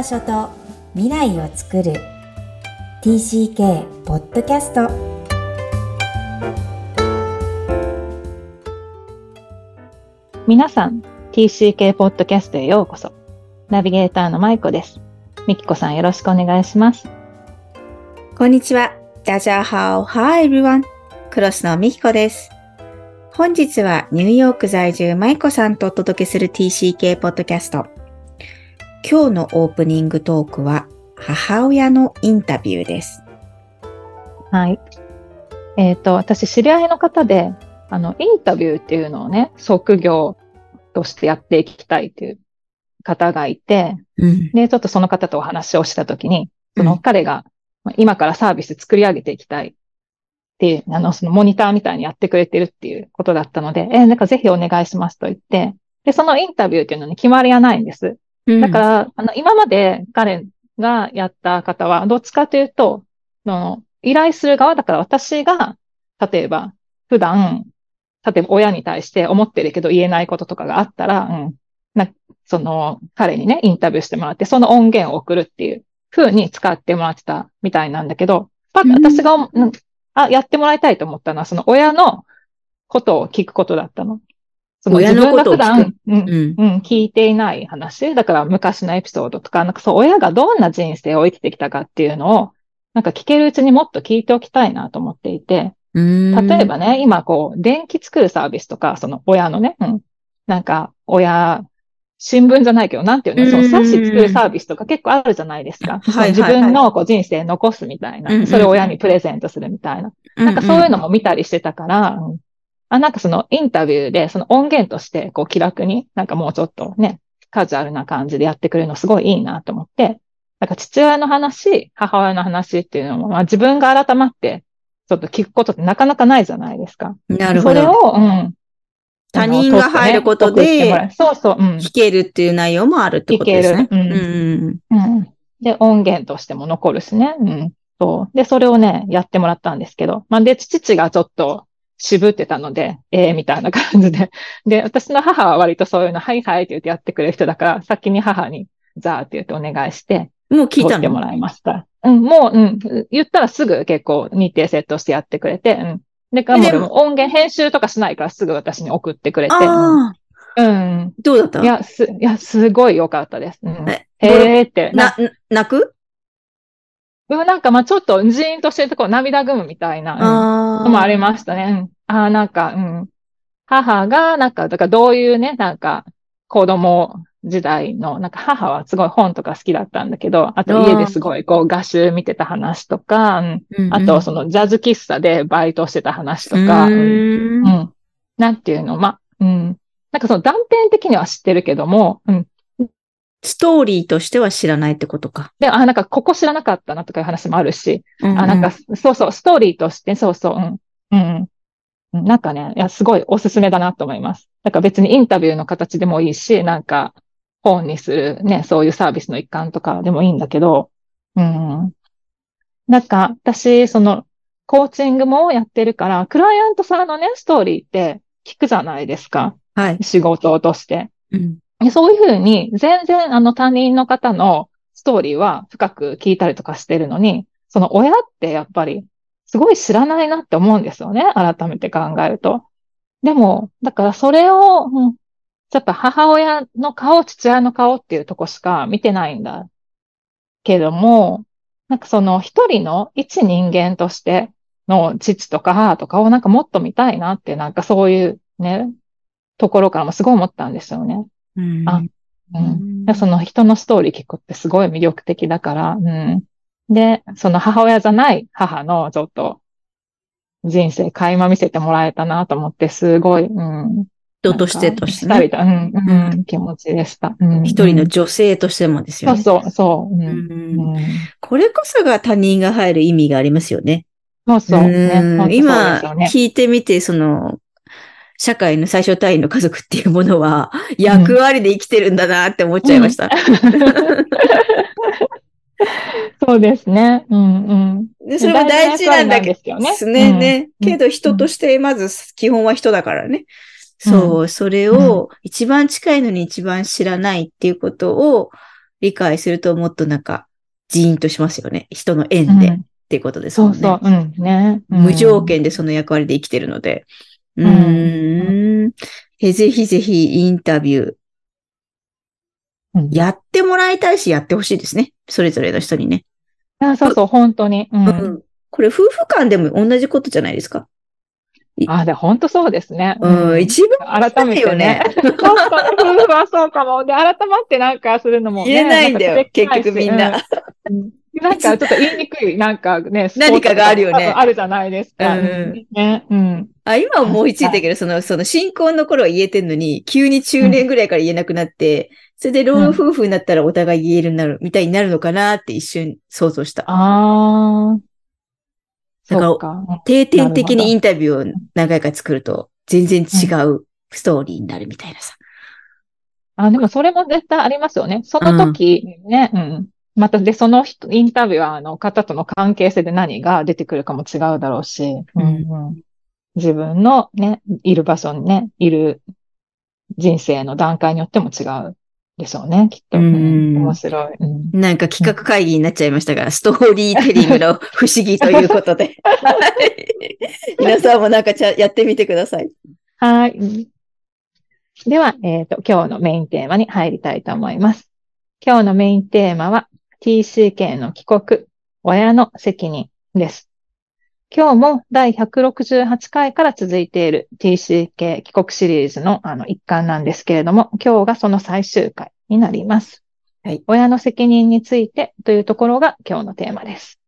場所と未来を作る TCK ポッドキャスト皆さん TCK ポッドキャストへようこそナビゲーターのまいこですみきこさんよろしくお願いしますこんにちは。ダジャーハオ。Hi everyone. クロスのみきこです。本日はニューヨーク在住マイコさんとお届けする TCK ポッドキャスト。今日のオープニングトークは母親のインタビューです。はいえっ、と私知り合いの方であのインタビューっていうのをね職業としてやっていきたいっていう方がいてうん。でちょっとその方とお話をしたときにそのうん彼がまあ今からサービス作り上げていきたいっていう、あの、そのモニターみたいにやってくれてるっていうことだったので、えーなんかぜひお願いしますと言って、で、そのインタビューっていうのに決まりはないんです。だから、あの、今まで彼がやった方は、どっちかというと、その、依頼する側だから私が、例えば、普段、例えば親に対して思ってるけど言えないこととかがあったら、うん、な、その、彼にね、インタビューしてもらって、その音源を送るっていう風に使ってもらってたみたいなんだけど、パッうん。私が、うんあ、やってもらいたいと思ったのは、その親のことを聞くことだったの。そ親のことを聞く自分が普段、うんうん。うん、聞いていない話。だから昔のエピソードとか、なんかそう、親がどんな人生を生きてきたかっていうのを、なんか聞けるうちにもっと聞いておきたいなと思っていて、例例えばね、今こう、電気作るサービスとか、その親のね、うん、なんか、親、新聞じゃないけど、なんていうの、その冊子作るサービスとか結構あるじゃないですか。はいはい自分のこう人生残すみたいうんうんな。それを親にプレゼントするみたいな。なんかそういうのも見たりしてたから、うんあ、なんかそのインタビューで、その音源として、こう気楽に、なんかもうちょっとね、カジュアルな感じでやってくれるのすごいいいなと思って、なんか父親の話、母親の話っていうのも、まあ自分が改まって、ちょっと聞くことってなかなかないじゃないですか。なるほど。それを、うん。他人が入ることでそうそう、うん。聞けるっていう内容もあるってことですね。聞けるうん。うん。で、音源としても残るしね。うん。そう。で、それをね、やってもらったんですけど。まあ、で、父がちょっと渋ってたので、ええみたいな感じで。で、私の母は割とそういうの、はいはいって言ってやってくれる人だから、先に母に、ザーって言ってお願いして、もう聞いたの？てもらいました。うん、もう、うん、言ったらすぐ結構日程セットしてやってくれて、うん。で、かもも音源編集とかしないからすぐ私に送ってくれて、うんああ、うん。どうだった？いや、す、いや、すごい良かったです。うん、えへーって。な、泣く？うんなんか、まあちょっとジーンとしてるところ涙ぐむみたいな、うん。のもありましたね。うん、ああ、なんか、うん。母が、なんか、だからどういうね、なんか、子供時代の、なんか母はすごい本とか好きだったんだけど、あと家ですごいこう画集見てた話とか、うんうんあとそのジャズ喫茶でバイトしてた話とか、ううんんうんなんていうの、まあ、うん。なんかその断片的には知ってるけども、うん。ストーリーとしては知らないってことか。で、あ、なんかここ知らなかったなとかいう話もあるし、ああ、なんか、そうそう、ストーリーとして、そうそう、うん。うんうん。なんかね、いや、すごいおすすめだなと思います。だから別にインタビューの形でもいいし、なんか、本にするね、そういうサービスの一環とかでもいいんだけど、うん。なんか、私、その、コーチングもやってるから、クライアントさんのね、ストーリーって聞くじゃないですか。はい。仕事として。うんでそういうふうに、全然あの他人の方のストーリーは深く聞いたりとかしてるのに、その親ってやっぱりすごい知らないなって思うんですよね。改めて考えると。でも、だからそれを、うん、やっぱ母親の顔、父親の顔っていうとこしか見てないんだ。けども、なんかその一人の一人間としての父とか母とかをなんかもっと見たいなって、なんかそういうね、ところからもすごい思ったんですよね。うんあうん。でその人のストーリー聞くってすごい魅力的だから、うん。で、その母親じゃない母のちょっと人生垣間見せてもらえたなと思って、すごい、うん。人としてとしてね。うん、うん、うん、気持ちでした。うん。一人の女性としてもですよね。そうそう、そう。うん。うんうんこれこそが他人が入る意味がありますよね。そうそう。ね今聞いてみて、その、社会の最小単位の家族っていうものは、役割で生きてるんだなって思っちゃいました。そうですね。うん、うん。でそれも大事なんだけど、大事な役割なんですよね。ねね。うんけど人としてまず基本は人だからね。そう、それを一番近いのに一番知らないっていうことを、理解するともっとなんか、ジーンとしますよね。人の縁で、うんっていうことですもね。そうんそう、うん、ね。うん無条件でその役割で生きてるので。うーん。えぜひぜひインタビュー、うんやってもらいたいし、やってほしいですね。それぞれの人にね。あそうそう、本当に。うん。うんこれ、夫婦間でも同じことじゃないですか。あ、で、本当そうですね。うん、一番改めてね。本当に夫婦はそうかも。で、改まってなんかするのも、ね。言えないんだよか結局みんな。うんなんかちょっと言いにくい、なんかね、何かがあるよねあるじゃないですか。うんね。うん。あ、今思いついたけど、その、その新婚の頃は言えてんのに、急に中年ぐらいから言えなくなって、それで老夫婦になったらお互い言えるようになる、みたいになるのかなって一瞬想像した。ああ。だか。定点的にインタビューを何回か作ると、全然違うストーリーになるみたいなさ。あ、でもそれも絶対ありますよね。その時ね、うん。また、で、その人、インタビュアーの方との関係性で何が出てくるかも違うだろうし、うんうん自分のね、いる場所にね、いる人生の段階によっても違うでしょうね、きっと。うん面白い。うんなんか企画会議になっちゃいましたが、ストーリーテリングの 不思議ということで。はい皆さんもなんかちゃやってみてください。はい。では、えっ、と、今日のメインテーマに入りたいと思います。今日のメインテーマは TCK の帰国、親の責任です。今日も第168回から続いている TCK 帰国シリーズのあの一環なんですけれども、今日がその最終回になります。はい。親の責任についてというところが今日のテーマです。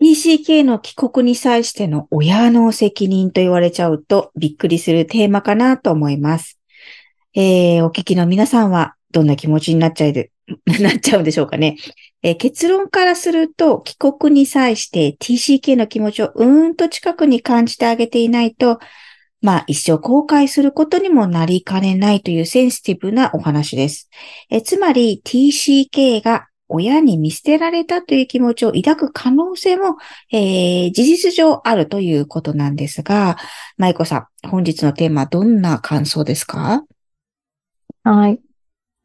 TCK の帰国に際しての親の責任と言われちゃうとびっくりするテーマかなと思います。えー、お聞きの皆さんはどんな気持ちになっちゃいで、なっちゃうんでしょうかね。えー結論からすると帰国に際して TCK の気持ちをうーんと近くに感じてあげていないと、まあ一生後悔することにもなりかねないというセンシティブなお話です。えーつまり TCK が親に見捨てられたという気持ちを抱く可能性もえー事実上あるということなんですが、舞子さん、本日のテーマはどんな感想ですか？はい。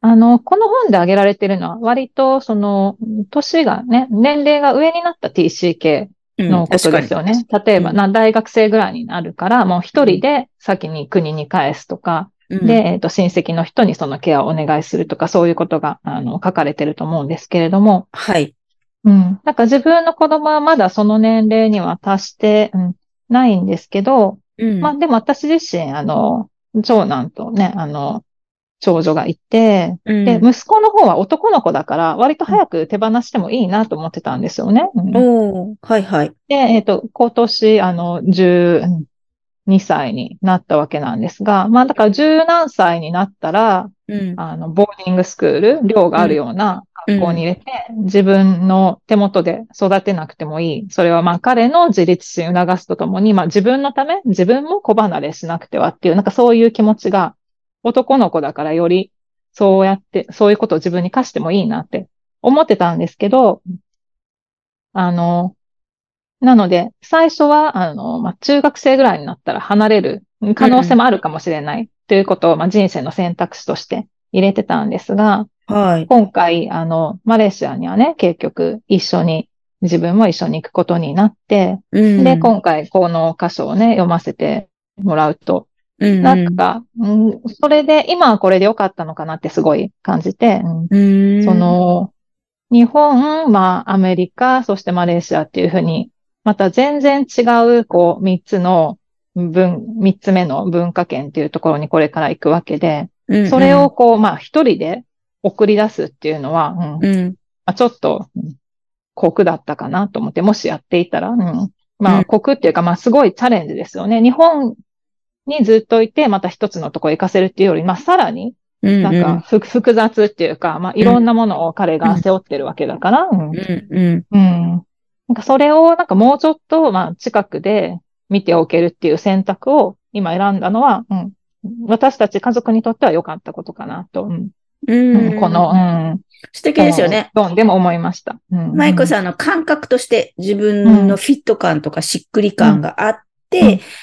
あの、この本で挙げられているのは、割と、その、年がね、年齢が上になった TCK のことですよね。例えば、大学生ぐらいになるから、もう一人で先に国に返すとか、うんで、えっと、親戚の人にそのケアをお願いするとか、そういうことが、あの、書かれてると思うんですけれども、はい。うん。なんか自分の子供はまだその年齢には達して、うん、ないんですけど、うんまあでも私自身、あの、長男とね、あの、長女がいて、うんで、息子の方は男の子だから、割と早く手放してもいいなと思ってたんですよね。うんおーはいはい。で、えっと、今年、あの、12歳になったわけなんですが、まあだから十何歳になったら、うんあの、ボーディングスクール、寮があるような学校に入れて、自分の手元で育てなくてもいい。それはまあ彼の自立心を促すとともに、まあ自分のため、自分も子離れしなくてはっていう、なんかそういう気持ちが、男の子だからより、そうやって、そういうことを自分に課してもいいなって思ってたんですけど、あの、なので、最初は、あの、まあ、中学生ぐらいになったら離れる可能性もあるかもしれないということを、まあ、人生の選択肢として入れてたんですが、はい。今回、あの、マレーシアにはね、結局一緒に、自分も一緒に行くことになって、うんで、今回この箇所をね、読ませてもらうと、うんなんか、うん、それで、今はこれで良かったのかなってすごい感じて、うん。うん。そ、の、日本、まあ、アメリカ、そしてマレーシアっていうふうに、また全然違う、こう、三つの文、三つ目の文化圏っていうところにこれから行くわけで、うんそれを、こう、まあ、一人で送り出すっていうのは、うん。うん、まあ、ちょっと、うん酷だったかなと思って、もしやっていたら、うん、まあ、うん。酷っていうか、まあ、すごいチャレンジですよね。日本にずっといて、また一つのとこ行かせるっていうより、まあ、さらに、うん、なんか、ふ複雑っていうか、まあ、いろんなものを彼が背負ってるわけだから、うんうん、うん、うん。なんかそれを、なんかもうちょっと、まあ、近くで見ておけるっていう選択を今選んだのは、うん。私たち家族にとっては良かったことかなと、うんうん、この、うん。素敵ですよね。どんでも思いました。うん。舞子さんの感覚として自分のフィット感とかしっくり感があっ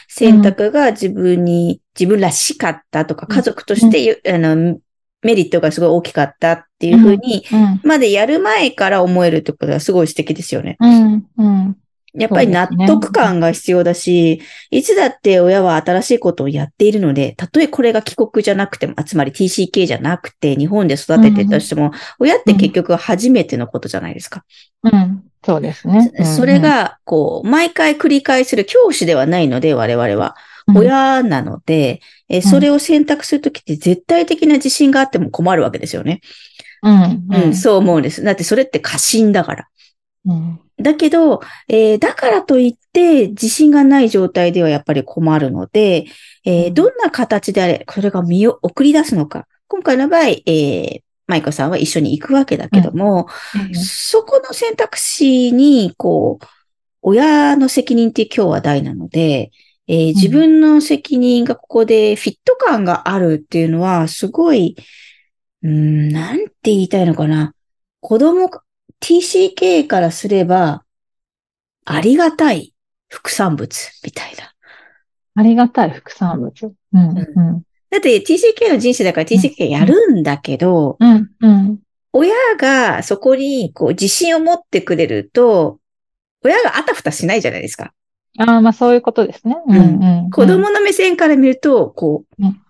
選択が自分に、自分らしかったとか、うん家族としてゆ、あの、メリットがすごい大きかったっていうふうに、うん。までやる前から思えるってことはすごい素敵ですよね。うん。うん。やっぱり納得感が必要だし、いつだって親は新しいことをやっているので、たとえこれが帰国じゃなくても、あつまり TCK じゃなくて日本で育ててたとしても、親って結局初めてのことじゃないですか。うん。そうですね。うんそれ、が、こう、毎回繰り返する教師ではないので、我々は。うん、親なので、えーそれを選択するときって絶対的な自信があっても困るわけですよね。うん。うん、そう思うんです。だってそれって過信だから。うん。だけど、えーだからといって自信がない状態ではやっぱり困るので、えーうんどんな形であれ、それが身を送り出すのか。今回の場合、えー、マイコさんは一緒に行くわけだけども、そこの選択肢に、こう、親の責任って今日は大なので、えー自分の責任がここでフィット感があるっていうのは、すごい、うーん、なんて言いたいのかな。子供、TCK からすれば、ありがたい副産物みたいな。ありがたい副産物。うん。うん。だって TCK の人生だから TCK やるんだけど、うん。うん。親がそこにこう自信を持ってくれると、親があたふたしないじゃないですか。ああ、まあそういうことですね。うん。うん。子供の目線から見ると、こう、うん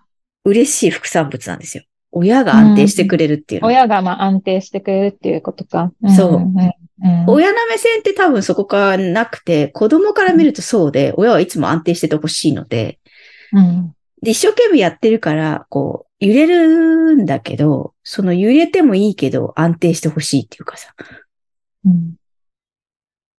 嬉しい副産物なんですよ。親が安定してくれるっていうのは。親がまあ安定してくれるっていうことか。そうんんうん。親の目線って多分そこからなくて、子供から見るとそうで、親はいつも安定しててほしいので、うん。で、一生懸命やってるから、こう、揺れるんだけど、その揺れてもいいけど安定してほしいっていうかさ。うん。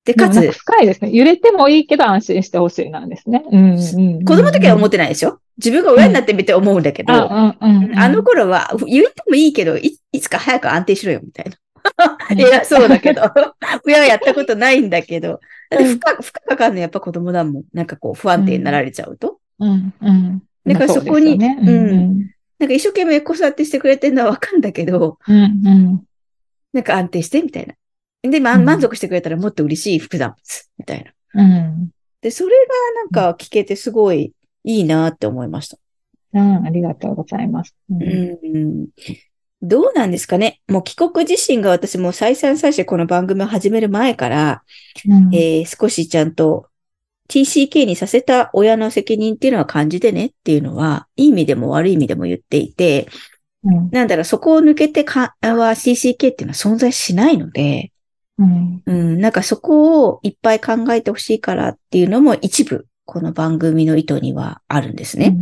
で、かつ深いですね。揺れてもいいけど安心してほしいなんですね。うん。うん。子供の時は思っってないでしょ？自分が親になってみて思うんだけど、あ、うん。うん。あの頃は、揺れてもいいけど、いいつか早く安定しろよ、みたいな。うん偉そうだけど、親はやったことないんだけど、だって負荷、負荷かかるのやっぱ子供だもん。なんかこう不安定になられちゃうと。うん。うん。だからそこにねうん。なんか一生懸命子育てしてくれてるのはわかんだけど、うん。うん。なんか安定して、みたいな。で、まうん満足してくれたらもっと嬉しい副産物、みたいな。うん。で、それがなんか聞けてすごいいいなって思いました。うん。ありがとうございます。う。うんん。どうなんですかねもう帰国自身が私も再三再四この番組を始める前から、うんえー少しちゃんと TCK にさせた親の責任っていうのは感じてねっていうのは、いい意味でも悪い意味でも言っていて、うん。なんだろう、そこを抜けてかは TCK っていうのは存在しないので、うん。うん、なんかそこをいっぱい考えてほしいからっていうのも一部、この番組の意図にはあるんですね。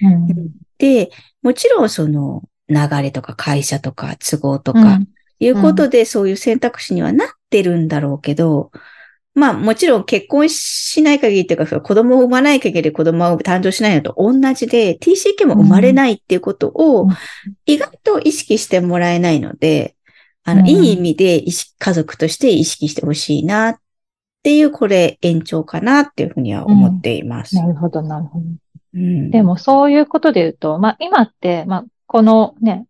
うん。で、もちろんその流れとか会社とか都合とか、うん。いうことでそういう選択肢にはなってるんだろうけど、まあもちろん結婚しない限りっていうか、子供を産まない限り子供が誕生しないのと同じで、TCK も生まれないっていうことをうん意外と意識してもらえないので、あの、うんいい意味で意識家族として意識してほしいなっていう、これ延長かなっていうふうには思っています。なるほど、なるほど。うんでもそういうことで言うと、まあ今って、まあこのね、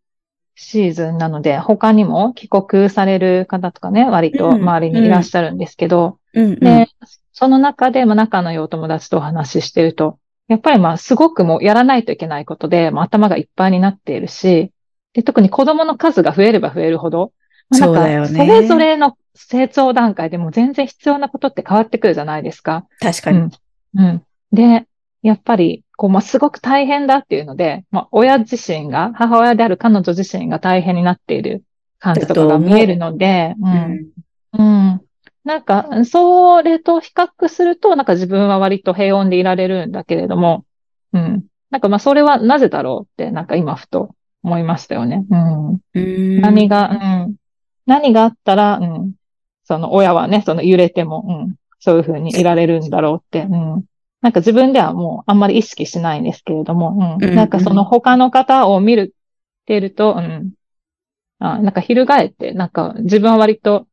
シーズンなので、他にも帰国される方とかね、割と周りにいらっしゃるんですけど、うんうんで、その中で、まあ仲の良いお友達とお話ししてると、やっぱりまあすごくもうやらないといけないことで、まあ頭がいっぱいになっているし、で特に子供の数が増えれば増えるほど、まあなんかそれぞれの成長段階でも全然必要なことって変わってくるじゃないですか。確かに。うん。うん。で、やっぱり、こう、まあ、すごく大変だっていうので、まあ、親自身が、母親である彼女自身が大変になっている感じとかが見えるので、う。うんんうん。なんか、それと比較すると、なんか自分は割と平穏でいられるんだけれども、うん。なんかまあ、それはなぜだろうって、なんか今ふと思いましたよね。うん。うん何が、うん。何があったら、うん。その親はね、その揺れても、うん。そういうふうにいられるんだろうって、うん。なんか自分ではもうあんまり意識しないんですけれども、ううんん。なんかその他の方を見る、てると、うん。あ、なんか翻って、なんか自分は割と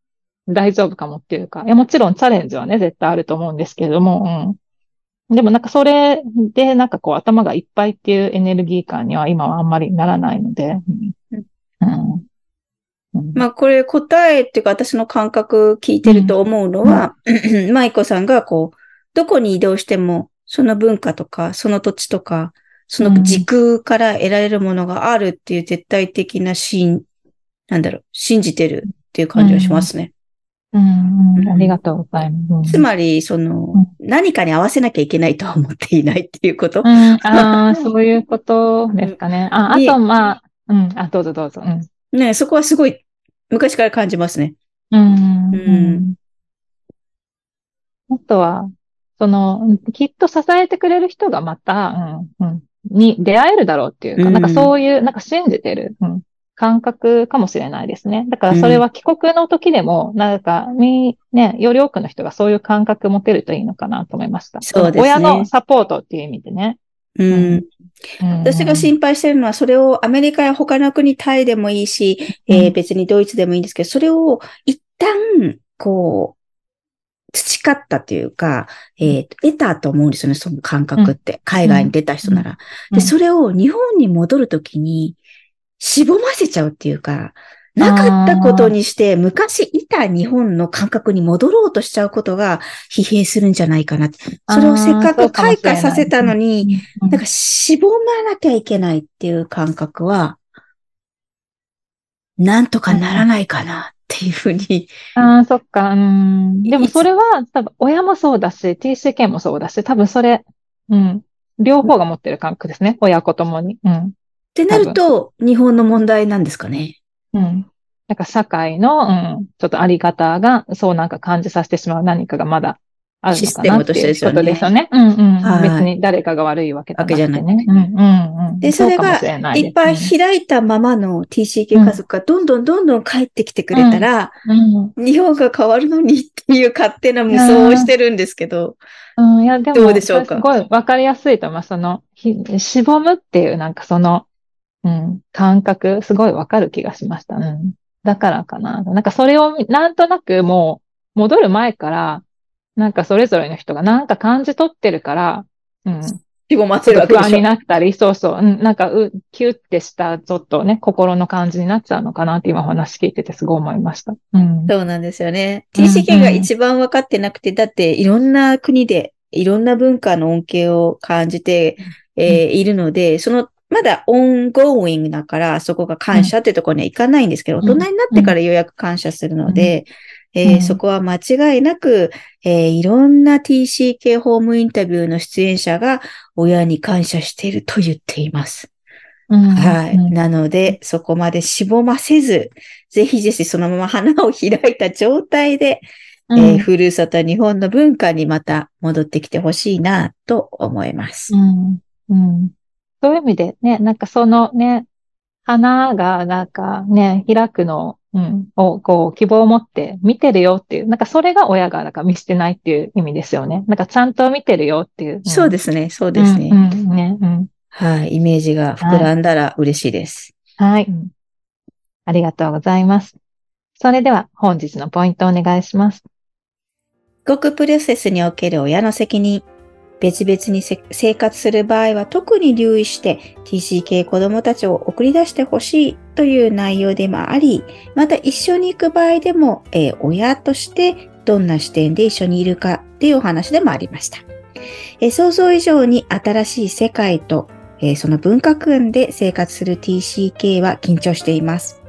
大丈夫かもっていうか、いやもちろんチャレンジはね、絶対あると思うんですけれども、うん。でもなんかそれでなんかこう頭がいっぱいっていうエネルギー感には今はあんまりならないので、うん。うんうんまあこれ答えっていうか私の感覚聞いてると思うのは、舞子さんがこう、どこに移動してもその文化とかその土地とかその時空から得られるものがあるっていう絶対的な信、なんだろう、信じてるっていう感じがしますね。うん、うん、ありがとうございます。つまり、その、何かに合わせなきゃいけないとは思っていないっていうこと？うん、ああ、そういうことですかね。あ、あと、まあ、うん、あ、どうぞどうぞ。うん、ねそこはすごい昔から感じますね。うん。うん、あとは、その、きっと支えてくれる人がまた、うん、うん、に出会えるだろうっていうか、なんかそういう、なんか信じてる、うん、感覚かもしれないですね。だからそれは帰国の時でも、なんか、み、ね、より多くの人がそういう感覚持てるといいのかなと思いました。そうですね。親のサポートっていう意味でね。うん。私が心配してるのは、それをアメリカや他の国、タイでもいいし、えー、別にドイツでもいいんですけど、それを一旦、こう、培ったっていうか、えー、得たと思うんですよね、その感覚って。海外に出た人なら。で、それを日本に戻るときに、しぼませちゃうっていうか、なかったことにして、昔いた日本の感覚に戻ろうとしちゃうことが疲弊するんじゃないかな。それをせっかく開花させたのに、なんかしぼまなきゃいけないっていう感覚は、なんとかならないかなっていうふうに。ああ、そっか。うん。でもそれは多分親もそうだし、TCK もそうだし、多分それ、うん。両方が持ってる感覚ですね。親子ともに。うん。ってなると、日本の問題なんですかね？うん。なんか社会の、うん、ちょっとあり方が、そうなんか感じさせてしまう何かがまだあるのかなっていうことですよね。うんうん。はい、別に誰かが悪いわけじゃなくてね。うんうんうん。で、それがいっぱい開いたままの TCK 家族がどんどんどんどん帰ってきてくれたら、うんうん、日本が変わるのにっていう勝手な無双をしてるんですけど。うん、いや、でも、どうでしょうか？すごいわかりやすいと思う。その、しぼむっていう、なんかその、うん、感覚、すごいわかる気がしました。うん。だからかな。なんかそれをなんとなくもう戻る前から、なんかそれぞれの人がなんか感じ取ってるから、うん。しぼませるわけ不安になったり、そうそう、うん、なんかう、キュッてした、ちょっとね、心の感じになっちゃうのかなって今お話聞いててすごい思いました。うん。そうなんですよね。TCK が一番分かってなくて、だっていろんな国でいろんな文化の恩恵を感じて、えー、いるので、そのまだオンゴーイングだから、そこが感謝っていうところには行かないんですけど、うん、大人になってからようやく感謝するので、うん、えー、そこは間違いなく、えー、いろんな TCK ホームインタビューの出演者が親に感謝していると言っています。うん、はい。なので、そこまでしぼませず、ぜひぜひそのまま花を開いた状態で、えー、ふるさと日本の文化にまた戻ってきてほしいなと思います。うん。うんそういう意味でね、なんかそのね、花がなんかね、開くの、うん、をこう希望を持って見てるよっていう、なんかそれが親がなんか見捨てないっていう意味ですよね。なんかちゃんと見てるよっていう。うん、そうですね、そうですね。うん、うん、ね、うん。はい、イメージが膨らんだら嬉しいです。はい。はい。ありがとうございます。それでは本日のポイントをお願いします。帰国プロセスにおける親の責任。別々に生活する場合は特に留意して TCK 子供たちを送り出してほしいという内容でもあり、また一緒に行く場合でも、えー、親としてどんな視点で一緒にいるかっていうお話でもありました。えー、想像以上に新しい世界と、えー、その文化群で生活する TCK は緊張しています。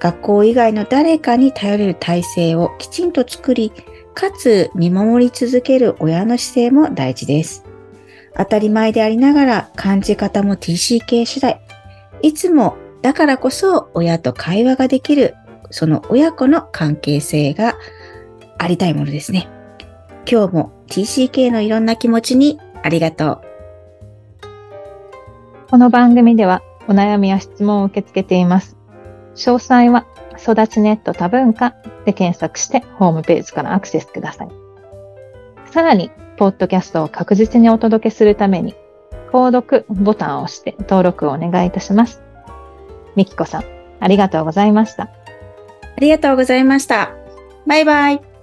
学校以外の誰かに頼れる体制をきちんと作り、かつ見守り続ける親の姿勢も大事です。当たり前でありながら感じ方も TCK 次第。いつもだからこそ親と会話ができる、その親子の関係性がありたいものですね。今日も TCK のいろんな気持ちにありがとう。この番組ではお悩みや質問を受け付けています。詳細は育ちネット多文化で検索してホームページからアクセスください。さらに、ポッドキャストを確実にお届けするために、購読ボタンを押して登録をお願いいたします。みきこさん、ありがとうございました。ありがとうございました。バイバイ。